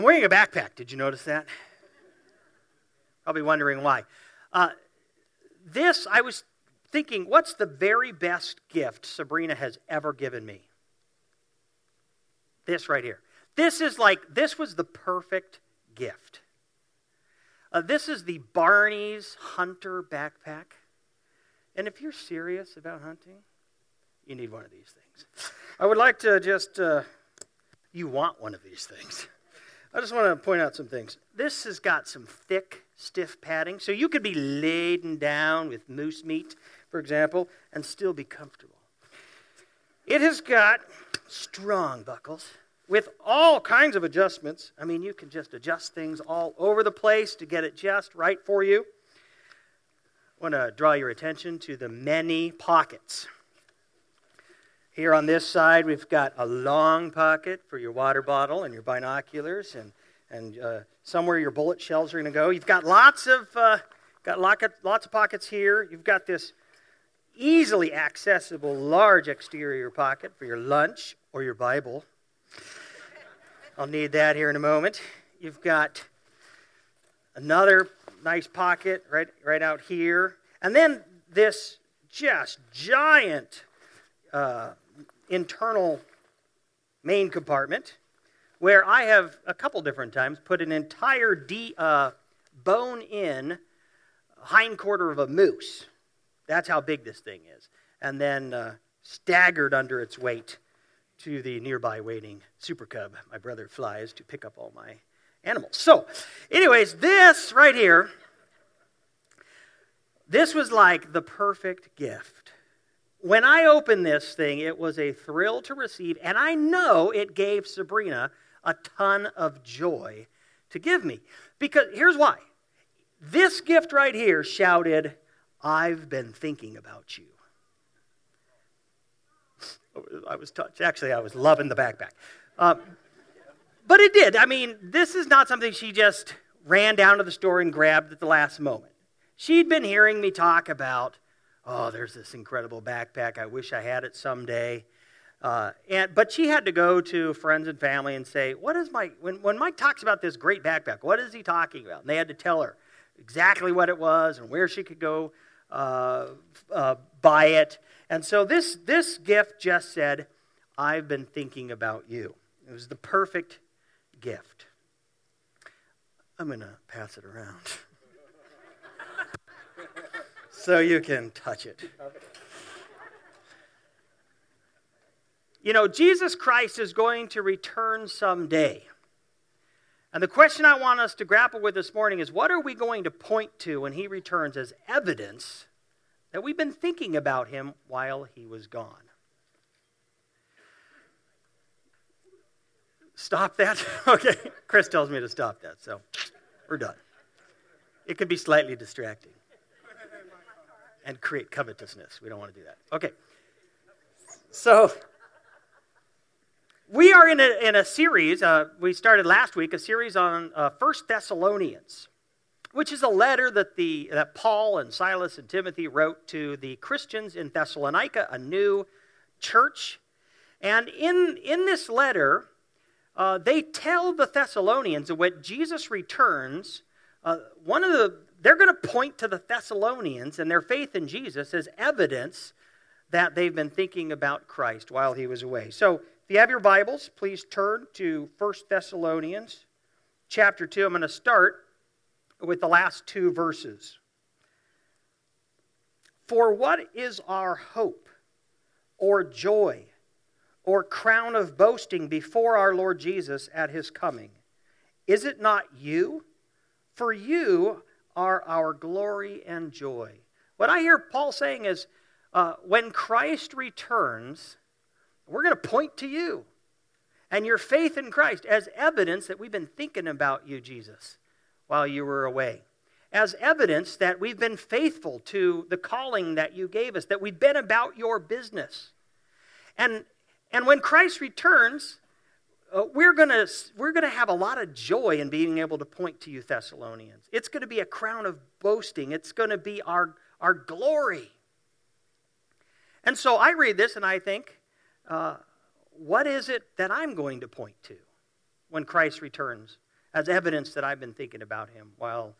I'm wearing a backpack. Did you notice that? Probably wondering why. Uh, this, I was thinking, what's the very best gift Sabrina has ever given me? This right here. This is like, this was the perfect gift. Uh, this is the Barney's Hunter backpack. And if you're serious about hunting, you need one of these things. I would like to just, uh, you want one of these things. I just want to point out some things. This has got some thick, stiff padding, so you could be laden down with moose meat, for example, and still be comfortable. It has got strong buckles with all kinds of adjustments. I mean, you can just adjust things all over the place to get it just right for you. I want to draw your attention to the many pockets. Here on this side, we've got a long pocket for your water bottle and your binoculars, and, and uh, somewhere your bullet shells are going to go. You've got lots of, uh, got lots of pockets here. You've got this easily accessible large exterior pocket for your lunch or your Bible. I'll need that here in a moment. You've got another nice pocket right, right out here. And then this just giant uh, internal main compartment where I have a couple different times put an entire de, uh, bone in hindquarter of a moose. That's how big this thing is. And then uh, staggered under its weight to the nearby waiting super cub my brother flies to pick up all my animals. So, anyways, this right here, this was like the perfect gift when I opened this thing, it was a thrill to receive, and I know it gave Sabrina a ton of joy to give me. Because here's why this gift right here shouted, I've been thinking about you. I was touched. Actually, I was loving the backpack. Uh, but it did. I mean, this is not something she just ran down to the store and grabbed at the last moment. She'd been hearing me talk about oh, there's this incredible backpack. I wish I had it someday. Uh, and, but she had to go to friends and family and say, what is my, when, when Mike talks about this great backpack, what is he talking about? And they had to tell her exactly what it was and where she could go uh, uh, buy it. And so this, this gift just said, I've been thinking about you. It was the perfect gift. I'm going to pass it around. so you can touch it. You know, Jesus Christ is going to return someday. And the question I want us to grapple with this morning is what are we going to point to when he returns as evidence that we've been thinking about him while he was gone? Stop that? okay. Chris tells me to stop that, so we're done. It could be slightly distracting and create covetousness. We don't want to do that. Okay. So, we are in a, in a series, uh, we started last week, a series on uh, First Thessalonians, which is a letter that, the, that Paul and Silas and Timothy wrote to the Christians in Thessalonica, a new church. And in, in this letter, uh, they tell the Thessalonians that when Jesus returns, uh, one of the they're going to point to the Thessalonians and their faith in Jesus as evidence that they've been thinking about Christ while he was away. So, if you have your Bibles, please turn to 1 Thessalonians chapter 2. I'm going to start with the last two verses. For what is our hope or joy or crown of boasting before our Lord Jesus at his coming? Is it not you? For you are our glory and joy. What I hear Paul saying is uh, when Christ returns, we're going to point to you and your faith in Christ as evidence that we've been thinking about you, Jesus, while you were away. As evidence that we've been faithful to the calling that you gave us, that we've been about your business. And, and when Christ returns, uh, we're going we're going to have a lot of joy in being able to point to you, Thessalonians. It's going to be a crown of boasting, it's going to be our, our glory. And so I read this and I think, uh, what is it that I'm going to point to when Christ returns as evidence that I've been thinking about him while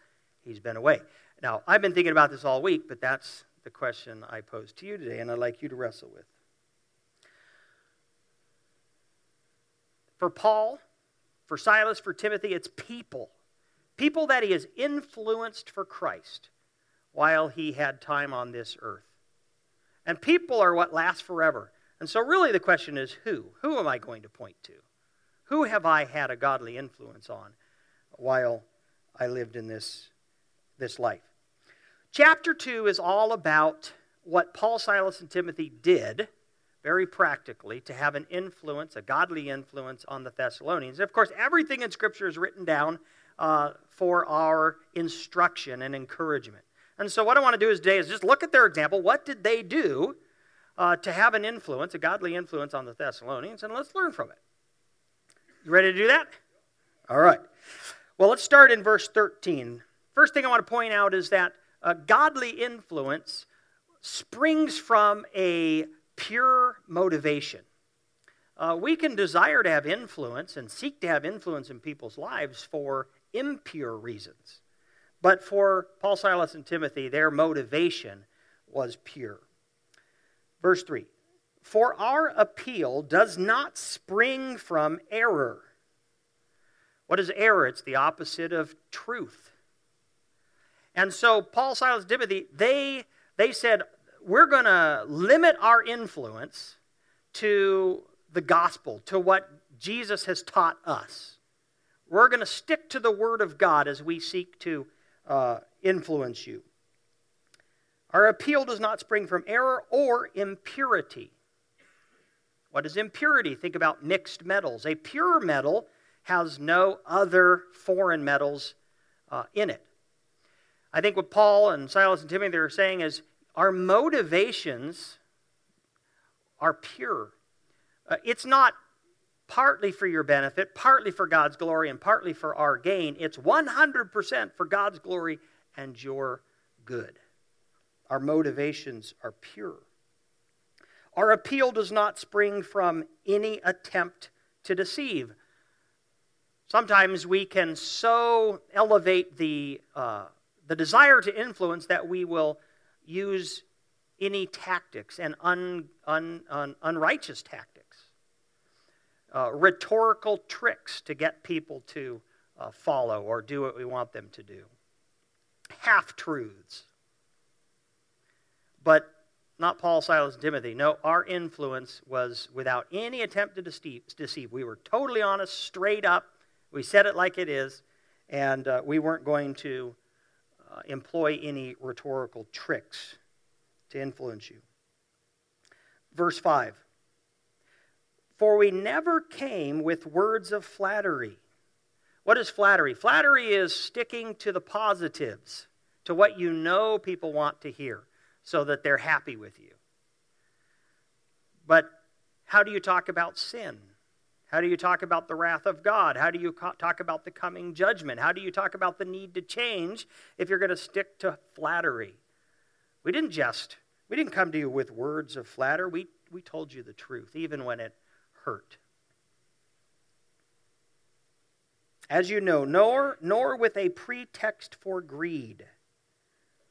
he's been away. Now, I've been thinking about this all week, but that's the question I pose to you today, and I'd like you to wrestle with. For Paul, for Silas, for Timothy, it's people. People that he has influenced for Christ while he had time on this earth. And people are what lasts forever. And so, really, the question is who? Who am I going to point to? Who have I had a godly influence on while I lived in this, this life? Chapter 2 is all about what Paul, Silas, and Timothy did very practically to have an influence, a godly influence on the Thessalonians. of course, everything in Scripture is written down uh, for our instruction and encouragement. And so, what I want to do today is just look at their example. What did they do uh, to have an influence, a godly influence on the Thessalonians? And let's learn from it. You ready to do that? All right. Well, let's start in verse 13. First thing I want to point out is that a godly influence springs from a pure motivation. Uh, we can desire to have influence and seek to have influence in people's lives for impure reasons. But for Paul, Silas, and Timothy, their motivation was pure. Verse 3 For our appeal does not spring from error. What is error? It's the opposite of truth. And so Paul, Silas, Timothy, they, they said, we're going to limit our influence to the gospel, to what Jesus has taught us. We're going to stick to the Word of God as we seek to uh, influence you. Our appeal does not spring from error or impurity. What is impurity? Think about mixed metals. A pure metal has no other foreign metals uh, in it. I think what Paul and Silas and Timothy are saying is our motivations are pure. Uh, it's not partly for your benefit, partly for God's glory, and partly for our gain. It's 100% for God's glory and your good. Our motivations are pure. Our appeal does not spring from any attempt to deceive. Sometimes we can so elevate the, uh, the desire to influence that we will use any tactics and un, un, un, unrighteous tactics, uh, rhetorical tricks to get people to uh, follow or do what we want them to do, half truths. But not Paul, Silas, and Timothy. No, our influence was without any attempt to deceive. We were totally honest, straight up. We said it like it is, and uh, we weren't going to uh, employ any rhetorical tricks to influence you. Verse 5 For we never came with words of flattery. What is flattery? Flattery is sticking to the positives, to what you know people want to hear, so that they're happy with you. But how do you talk about sin? How do you talk about the wrath of God? How do you talk about the coming judgment? How do you talk about the need to change if you're going to stick to flattery? We didn't just, we didn't come to you with words of flatter. We, we told you the truth, even when it hurt. As you know, nor, nor with a pretext for greed.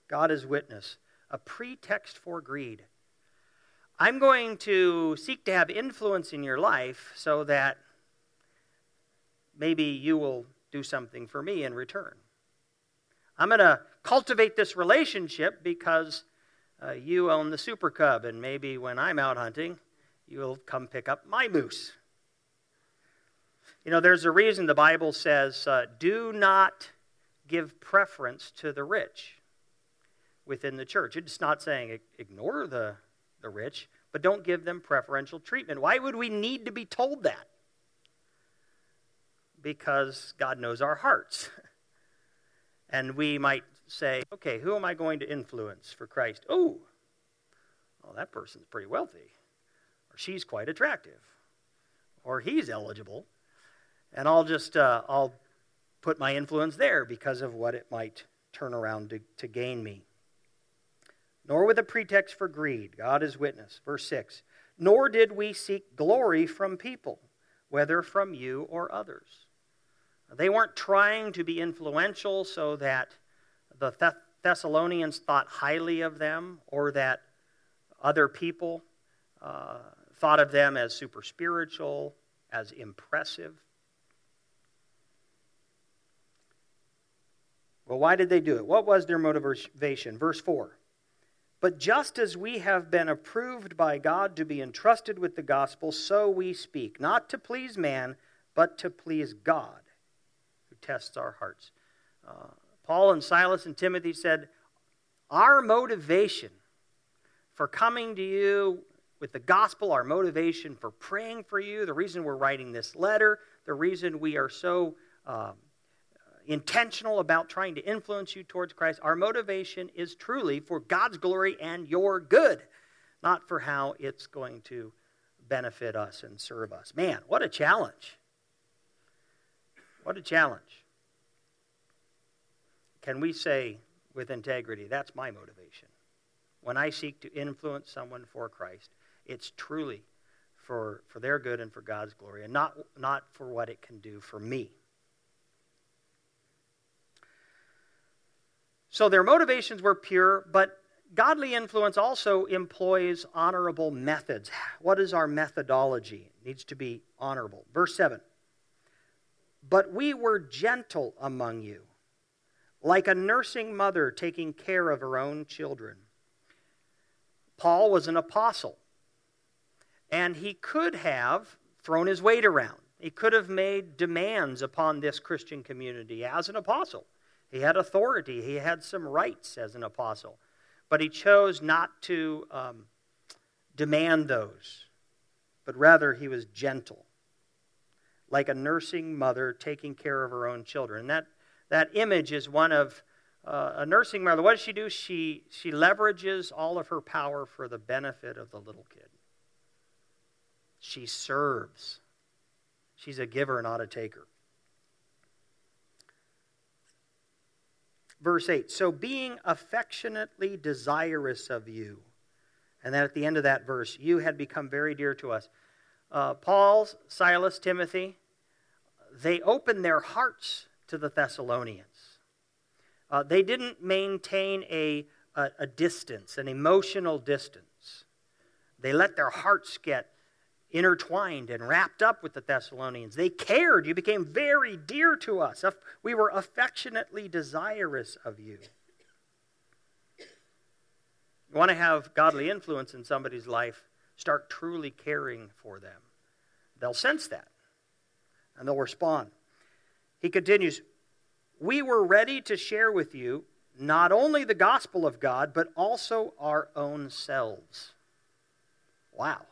God is witness. A pretext for greed. I'm going to seek to have influence in your life so that maybe you will do something for me in return. I'm going to cultivate this relationship because uh, you own the Super Cub, and maybe when I'm out hunting, you'll come pick up my moose. You know, there's a reason the Bible says, uh, do not give preference to the rich within the church. It's not saying ignore the the rich, but don't give them preferential treatment. Why would we need to be told that? Because God knows our hearts. and we might say, okay, who am I going to influence for Christ? Oh, well, that person's pretty wealthy, or she's quite attractive, or he's eligible, and I'll just uh, I'll put my influence there because of what it might turn around to, to gain me nor with a pretext for greed. God is witness. Verse 6 Nor did we seek glory from people, whether from you or others. They weren't trying to be influential so that the Thessalonians thought highly of them or that other people uh, thought of them as super spiritual, as impressive. Well, why did they do it? What was their motivation? Verse 4 But just as we have been approved by God to be entrusted with the gospel, so we speak, not to please man, but to please God, who tests our hearts. Uh, Paul and Silas and Timothy said, Our motivation for coming to you with the gospel, our motivation for praying for you, the reason we're writing this letter, the reason we are so um, intentional about trying to influence you towards Christ, our motivation is truly for God's glory and your good, not for how it's going to benefit us and serve us. Man, what a challenge! What a challenge. Can we say with integrity, that's my motivation? When I seek to influence someone for Christ, it's truly for, for their good and for God's glory, and not, not for what it can do for me. So their motivations were pure, but godly influence also employs honorable methods. What is our methodology? It needs to be honorable. Verse 7 But we were gentle among you, like a nursing mother taking care of her own children. Paul was an apostle, and he could have thrown his weight around. He could have made demands upon this Christian community as an apostle. He had authority, he had some rights as an apostle, but he chose not to um, demand those, but rather he was gentle, like a nursing mother taking care of her own children. That, that image is one of uh, a nursing mother. What does she do? She, she leverages all of her power for the benefit of the little kid. She serves. She's a giver, not a taker. Verse 8 so being affectionately desirous of you and then at the end of that verse you had become very dear to us. Uh, paul silas timothy they opened their hearts to the thessalonians. Uh, they didn't maintain a, a, a distance an emotional distance. They let their hearts get intertwined and wrapped up with the Thessalonians. They cared. You became very dear to us. We were affectionately desirous of you. You want to have godly influence in somebody's life, start truly caring for them. They'll sense that and they'll respond. He continues, We were ready to share with you not only the gospel of God, but also our own selves. Wow.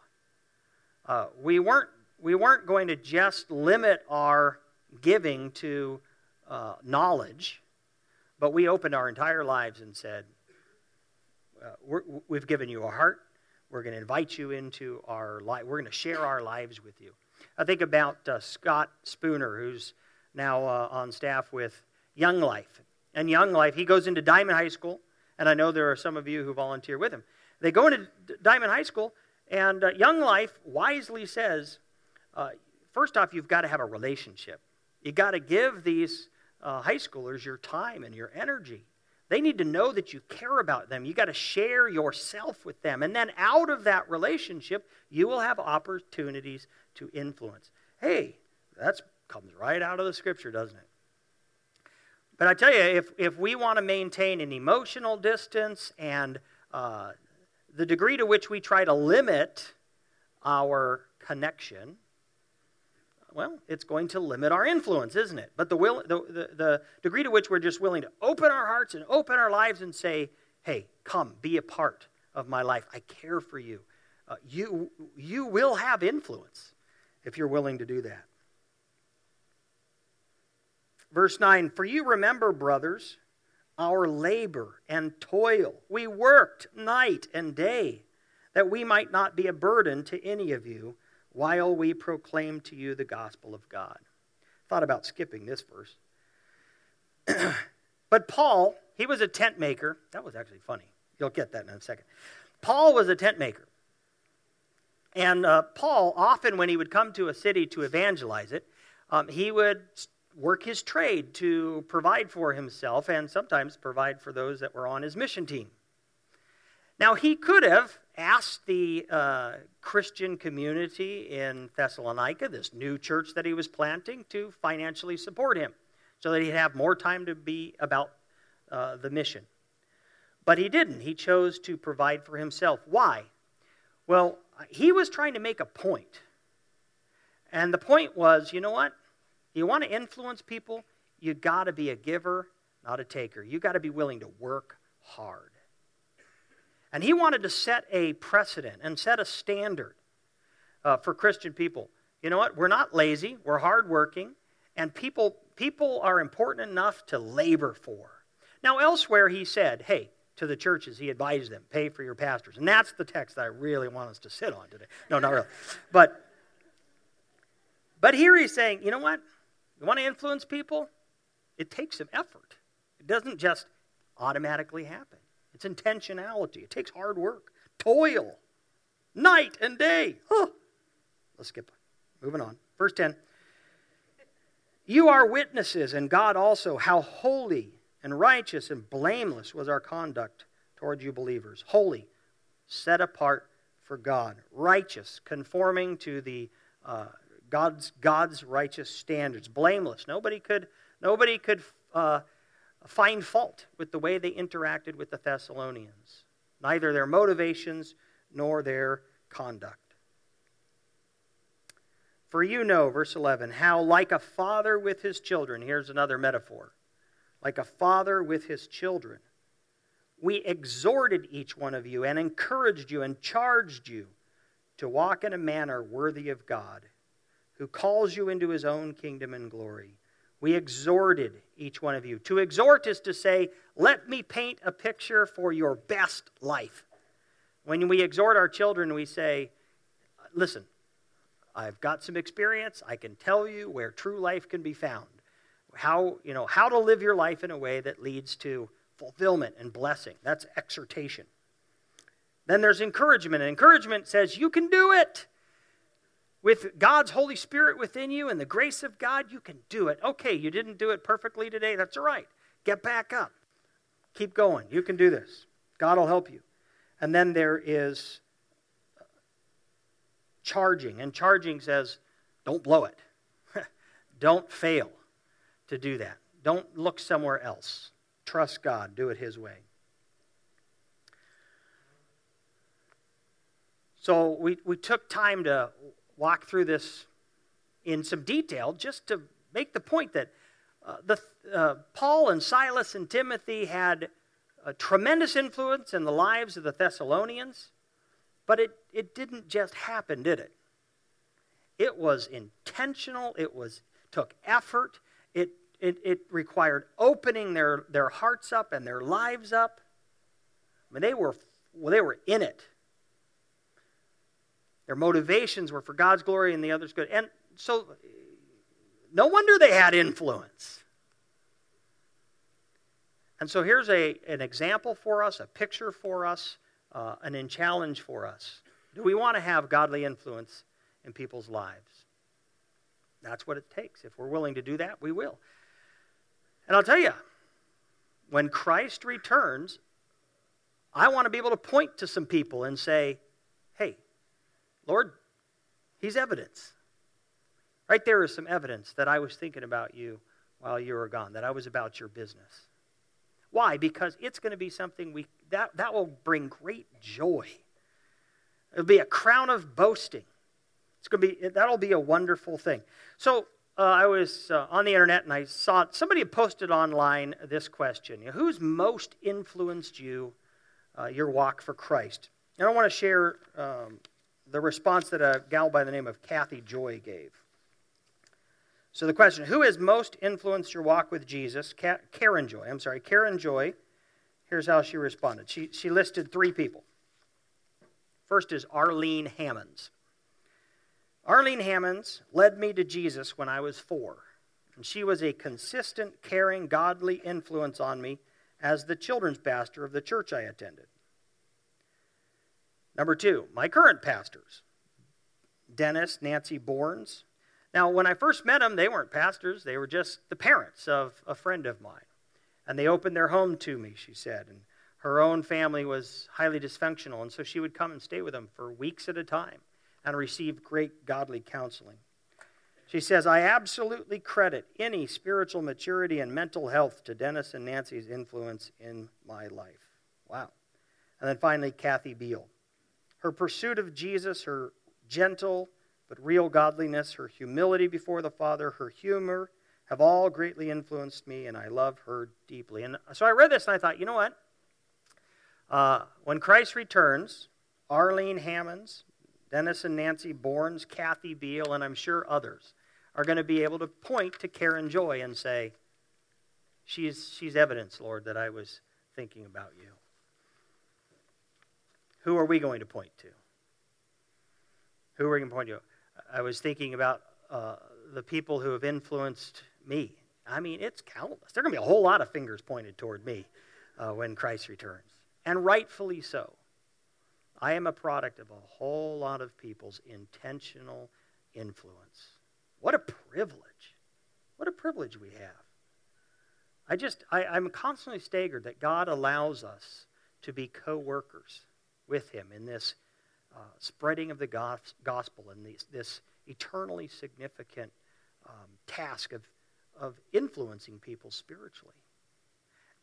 Uh, we, weren't, we weren't going to just limit our giving to uh, knowledge, but we opened our entire lives and said, uh, we have given you a heart. We're going to invite you into our life. We're going to share our lives with you. I think about uh, Scott Spooner, who's now uh, on staff with Young Life. And Young Life, he goes into Dimond High School, and I know there are some of you who volunteer with him. They go into Dimond High School, and uh, Young Life wisely says uh, first off, you've got to have a relationship. You've got to give these uh, high schoolers your time and your energy. They need to know that you care about them. You've got to share yourself with them. And then out of that relationship, you will have opportunities to influence. Hey, that comes right out of the scripture, doesn't it? But I tell you, if, if we want to maintain an emotional distance and uh, the degree to which we try to limit our connection, well, it's going to limit our influence, isn't it? But the, will, the, the, the, degree to which we're just willing to open our hearts and open our lives and say, hey, come, be a part of my life. I care for you. Uh, you, you will have influence if you're willing to do that. Verse 9 For you remember, brothers, our labor and toil. We worked night and day that we might not be a burden to any of you while we proclaim to you the gospel of God. Thought about skipping this verse. but Paul, he was a tent maker. That was actually funny. You'll get that in a second. Paul was a tent maker. And uh, Paul, often when he would come to a city to evangelize it, um, he would work his trade to provide for himself and sometimes provide for those that were on his mission team. Now, he could have asked the uh, Christian community in Thessalonica, this new church that he was planting, to financially support him so that he'd have more time to be about uh, the mission. But he didn't. He chose to provide for himself. Why? Well, he was trying to make a point. And the point was you know what? You want to influence people? You got to be a giver, not a taker. You got to be willing to work hard. And he wanted to set a precedent and set a standard uh, for Christian people. You know what? We're not lazy, we're hardworking, and people, people are important enough to labor for. Now, elsewhere, he said, hey, to the churches, he advised them, pay for your pastors. And that's the text that I really want us to sit on today. No, not really. But, but here he's saying, you know what? You want to influence people? It takes some effort. It doesn't just automatically happen. It's intentionality. It takes hard work, toil, night and day. Huh. Let's skip. Moving on. Verse 10. You are witnesses, and God also, how holy and righteous and blameless was our conduct towards you believers. Holy, set apart for God. Righteous, conforming to the uh, God's, God's righteous standards, blameless. Nobody could, nobody could uh, find fault with the way they interacted with the Thessalonians, neither their motivations nor their conduct. For you know, verse 11, how like a father with his children, here's another metaphor, like a father with his children, we exhorted each one of you and encouraged you and charged you to walk in a manner worthy of God who calls you into his own kingdom and glory. We exhorted each one of you. To exhort is to say, let me paint a picture for your best life. When we exhort our children, we say, listen, I've got some experience. I can tell you where true life can be found. How, you know, how to live your life in a way that leads to fulfillment and blessing. That's exhortation. Then there's encouragement. And encouragement says, you can do it. With God's Holy Spirit within you and the grace of God, you can do it. Okay, you didn't do it perfectly today. That's all right. Get back up. Keep going. You can do this. God will help you. And then there is charging. And charging says, don't blow it. don't fail to do that. Don't look somewhere else. Trust God. Do it His way. So we, we took time to walk through this in some detail just to make the point that uh, the, uh, Paul and Silas and Timothy had a tremendous influence in the lives of the Thessalonians, but it, it didn't just happen, did it? It was intentional, it was took effort, it, it, it required opening their, their hearts up and their lives up. I mean, they were, well, they were in it. Their motivations were for God's glory and the others' good. And so, no wonder they had influence. And so, here's a, an example for us, a picture for us, uh, an challenge for us. Do we want to have godly influence in people's lives? That's what it takes. If we're willing to do that, we will. And I'll tell you, when Christ returns, I want to be able to point to some people and say, Lord, He's evidence. Right there is some evidence that I was thinking about you while you were gone, that I was about your business. Why? Because it's going to be something we that, that will bring great joy. It'll be a crown of boasting. It's going to be that'll be a wonderful thing. So uh, I was uh, on the internet and I saw somebody had posted online this question: you know, Who's most influenced you, uh, your walk for Christ? And I want to share um, the response that a gal by the name of Kathy Joy gave. So the question, who has most influenced your walk with Jesus? Karen Joy. I'm sorry, Karen Joy. Here's how she responded. She, she listed three people. First is Arlene Hammonds. Arlene Hammonds led me to Jesus when I was four, and she was a consistent, caring, godly influence on me as the children's pastor of the church I attended. Number two, my current pastors, Dennis, Nancy Bournes. Now, when I first met them, they weren't pastors, they were just the parents of a friend of mine. And they opened their home to me, she said. And her own family was highly dysfunctional, and so she would come and stay with them for weeks at a time and receive great godly counseling. She says, I absolutely credit any spiritual maturity and mental health to Dennis and Nancy's influence in my life. Wow. And then finally, Kathy Beal. Her pursuit of Jesus, her gentle but real godliness, her humility before the Father, her humor have all greatly influenced me, and I love her deeply. And so I read this and I thought, you know what? Uh, when Christ returns, Arlene Hammonds, Dennis and Nancy Bournes, Kathy Beal, and I'm sure others are going to be able to point to Karen Joy and say, she's, she's evidence, Lord, that I was thinking about you. Who are we going to point to? Who are we going to point to? I was thinking about uh, the people who have influenced me. I mean, it's countless. There are going to be a whole lot of fingers pointed toward me uh, when Christ returns, and rightfully so. I am a product of a whole lot of people's intentional influence. What a privilege. What a privilege we have. I just, I, I'm constantly staggered that God allows us to be co workers with Him in this uh, spreading of the gospel and this, this eternally significant um, task of, of influencing people spiritually.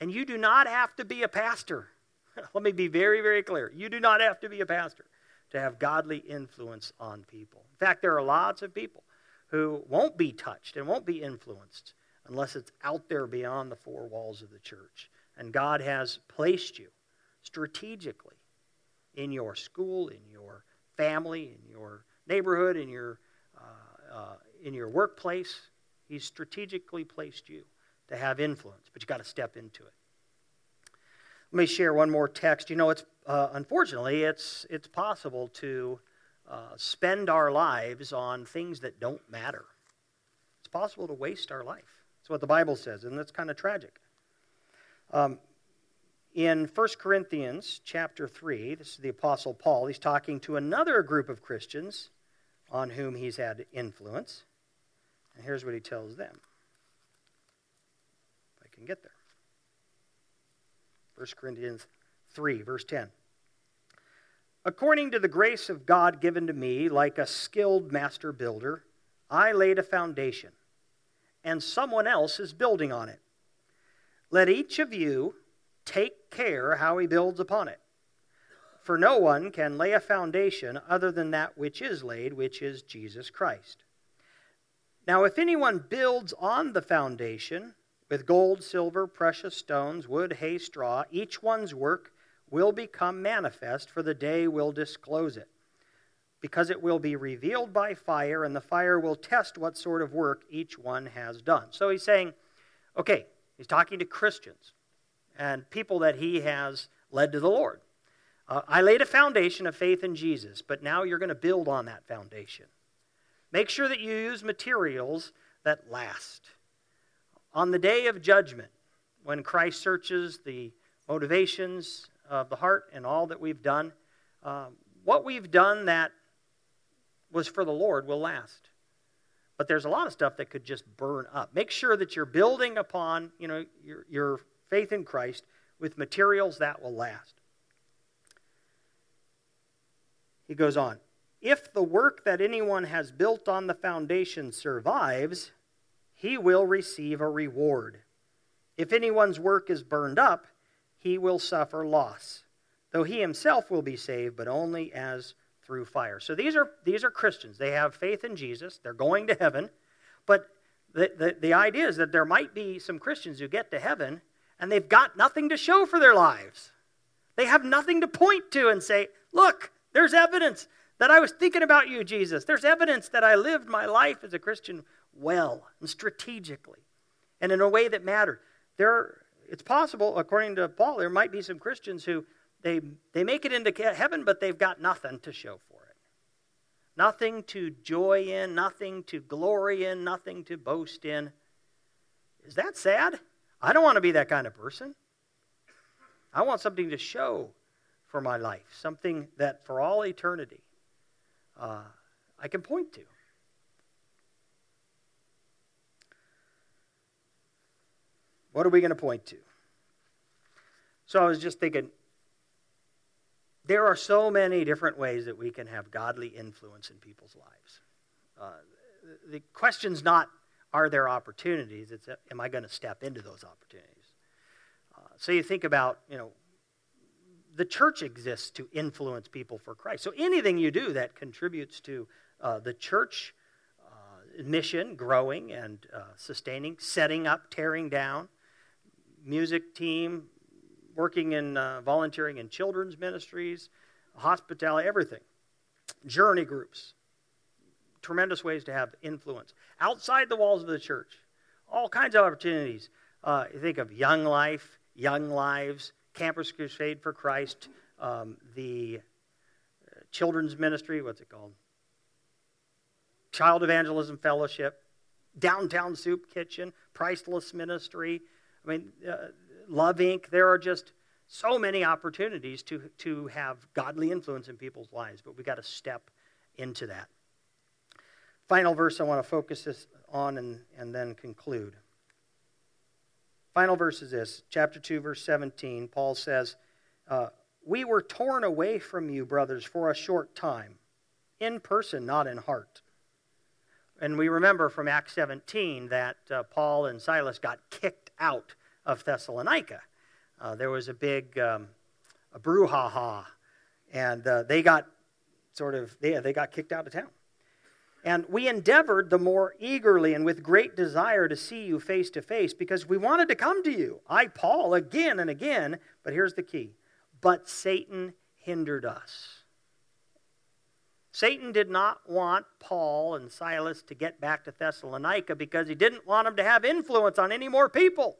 And you do not have to be a pastor. Let me be very, very clear. You do not have to be a pastor to have godly influence on people. In fact, there are lots of people who won't be touched and won't be influenced unless it's out there beyond the four walls of the church. And God has placed you strategically in your school, in your family, in your neighborhood, in your, uh, uh, in your workplace. He's strategically placed you to have influence, but you've got to step into it. Let me share one more text. You know, it's uh, unfortunately it's it's possible to uh, spend our lives on things that don't matter. It's possible to waste our life. That's what the Bible says, and that's kind of tragic. Um, in 1 Corinthians chapter 3, this is the Apostle Paul. He's talking to another group of Christians on whom he's had influence. And here's what he tells them. If I can get there. 1 Corinthians 3, verse 10. According to the grace of God given to me, like a skilled master builder, I laid a foundation, and someone else is building on it. Let each of you take care how he builds upon it. For no one can lay a foundation other than that which is laid, which is Jesus Christ. Now, if anyone builds on the foundation with gold, silver, precious stones, wood, hay, straw, each one's work will become manifest, for the day will disclose it. Because it will be revealed by fire, and the fire will test what sort of work each one has done. So he's saying, okay, he's talking to Christians and people that he has led to the Lord. Uh, I laid a foundation of faith in Jesus, but now you're going to build on that foundation. Make sure that you use materials that last. On the day of judgment, when Christ searches the motivations of the heart and all that we've done, uh, what we've done that was for the Lord will last. But there's a lot of stuff that could just burn up. Make sure that you're building upon, you know, your, your faith in Christ with materials that will last. He goes on If the work that anyone has built on the foundation survives, he will receive a reward. If anyone's work is burned up, he will suffer loss, though he himself will be saved, but only as through fire. So these are, these are Christians. They have faith in Jesus, they're going to heaven, but the, the, the idea is that there might be some Christians who get to heaven and they've got nothing to show for their lives. They have nothing to point to and say, Look, there's evidence that I was thinking about you, Jesus. There's evidence that I lived my life as a Christian well and strategically and in a way that mattered. There, it's possible, according to Paul, there might be some Christians who they, they make it into heaven, but they've got nothing to show for it. Nothing to joy in, nothing to glory in, nothing to boast in. Is that sad? I don't want to be that kind of person. I want something to show for my life, something that for all eternity uh, I can point to. What are we going to point to? So I was just thinking, there are so many different ways that we can have godly influence in people's lives. Uh, the question's not are there opportunities? It's, am I going to step into those opportunities? Uh, so you think about, you know, the church exists to influence people for Christ. So anything you do that contributes to uh, the church uh, mission growing and uh, sustaining, setting up, tearing down, music team, working in uh, volunteering in children's ministries, hospitality, everything. Journey groups. Tremendous ways to have influence. Outside the walls of the church, all kinds of opportunities. Uh, think of Young Life, Young Lives, Campus Crusade for Christ, um, the uh, children's ministry, what's it called? Child Evangelism Fellowship, Downtown Soup Kitchen, Priceless Ministry. I mean, uh, Love Inc. There are just so many opportunities to, to have godly influence in people's lives, but we've got to step into that. Final verse I want to focus this on and, and then conclude. Final verse is this chapter 2, verse 17. Paul says, uh, We were torn away from you, brothers, for a short time, in person, not in heart. And we remember from Acts 17 that uh, Paul and Silas got kicked out of Thessalonica. Uh, there was a big um, a brouhaha, and uh, they got sort of they, they got kicked out of town. And we endeavored the more eagerly and with great desire to see you face to face because we wanted to come to you. I, Paul, again and again, but here's the key. But Satan hindered us. Satan did not want Paul and Silas to get back to Thessalonica because he didn't want them to have influence on any more people.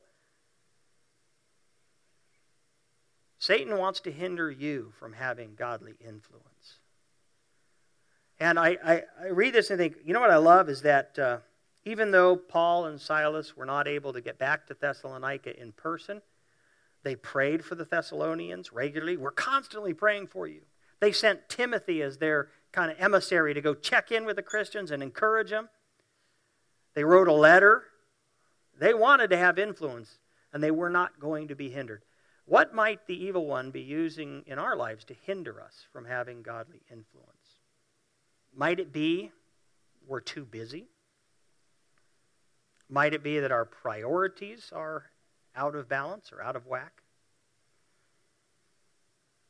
Satan wants to hinder you from having godly influence. And I, I, I read this and think, you know what I love is that uh, even though Paul and Silas were not able to get back to Thessalonica in person, they prayed for the Thessalonians regularly. We're constantly praying for you. They sent Timothy as their kind of emissary to go check in with the Christians and encourage them. They wrote a letter. They wanted to have influence, and they were not going to be hindered. What might the evil one be using in our lives to hinder us from having godly influence? Might it be we're too busy? Might it be that our priorities are out of balance or out of whack?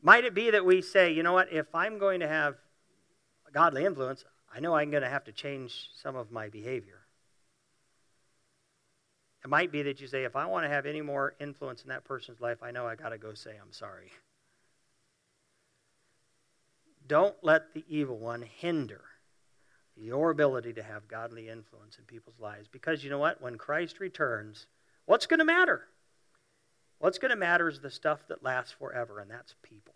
Might it be that we say, you know what, if I'm going to have a godly influence, I know I'm going to have to change some of my behavior. It might be that you say, if I want to have any more influence in that person's life, I know I got to go say, I'm sorry. Don't let the evil one hinder your ability to have godly influence in people's lives. Because you know what? When Christ returns, what's going to matter? What's going to matter is the stuff that lasts forever, and that's people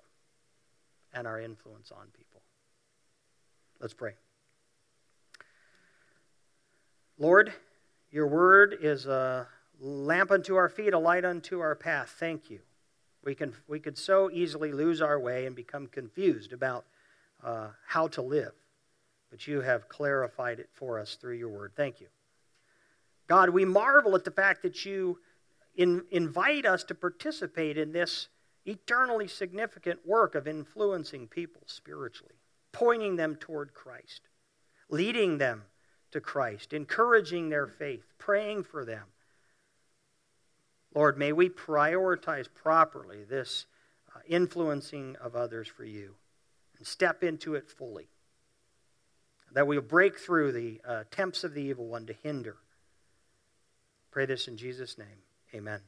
and our influence on people. Let's pray. Lord, your word is a lamp unto our feet, a light unto our path. Thank you. We, can, we could so easily lose our way and become confused about uh, how to live, but you have clarified it for us through your word. Thank you. God, we marvel at the fact that you in, invite us to participate in this eternally significant work of influencing people spiritually, pointing them toward Christ, leading them to Christ, encouraging their faith, praying for them. Lord, may we prioritize properly this uh, influencing of others for you and step into it fully. That we'll break through the uh, attempts of the evil one to hinder. Pray this in Jesus' name. Amen.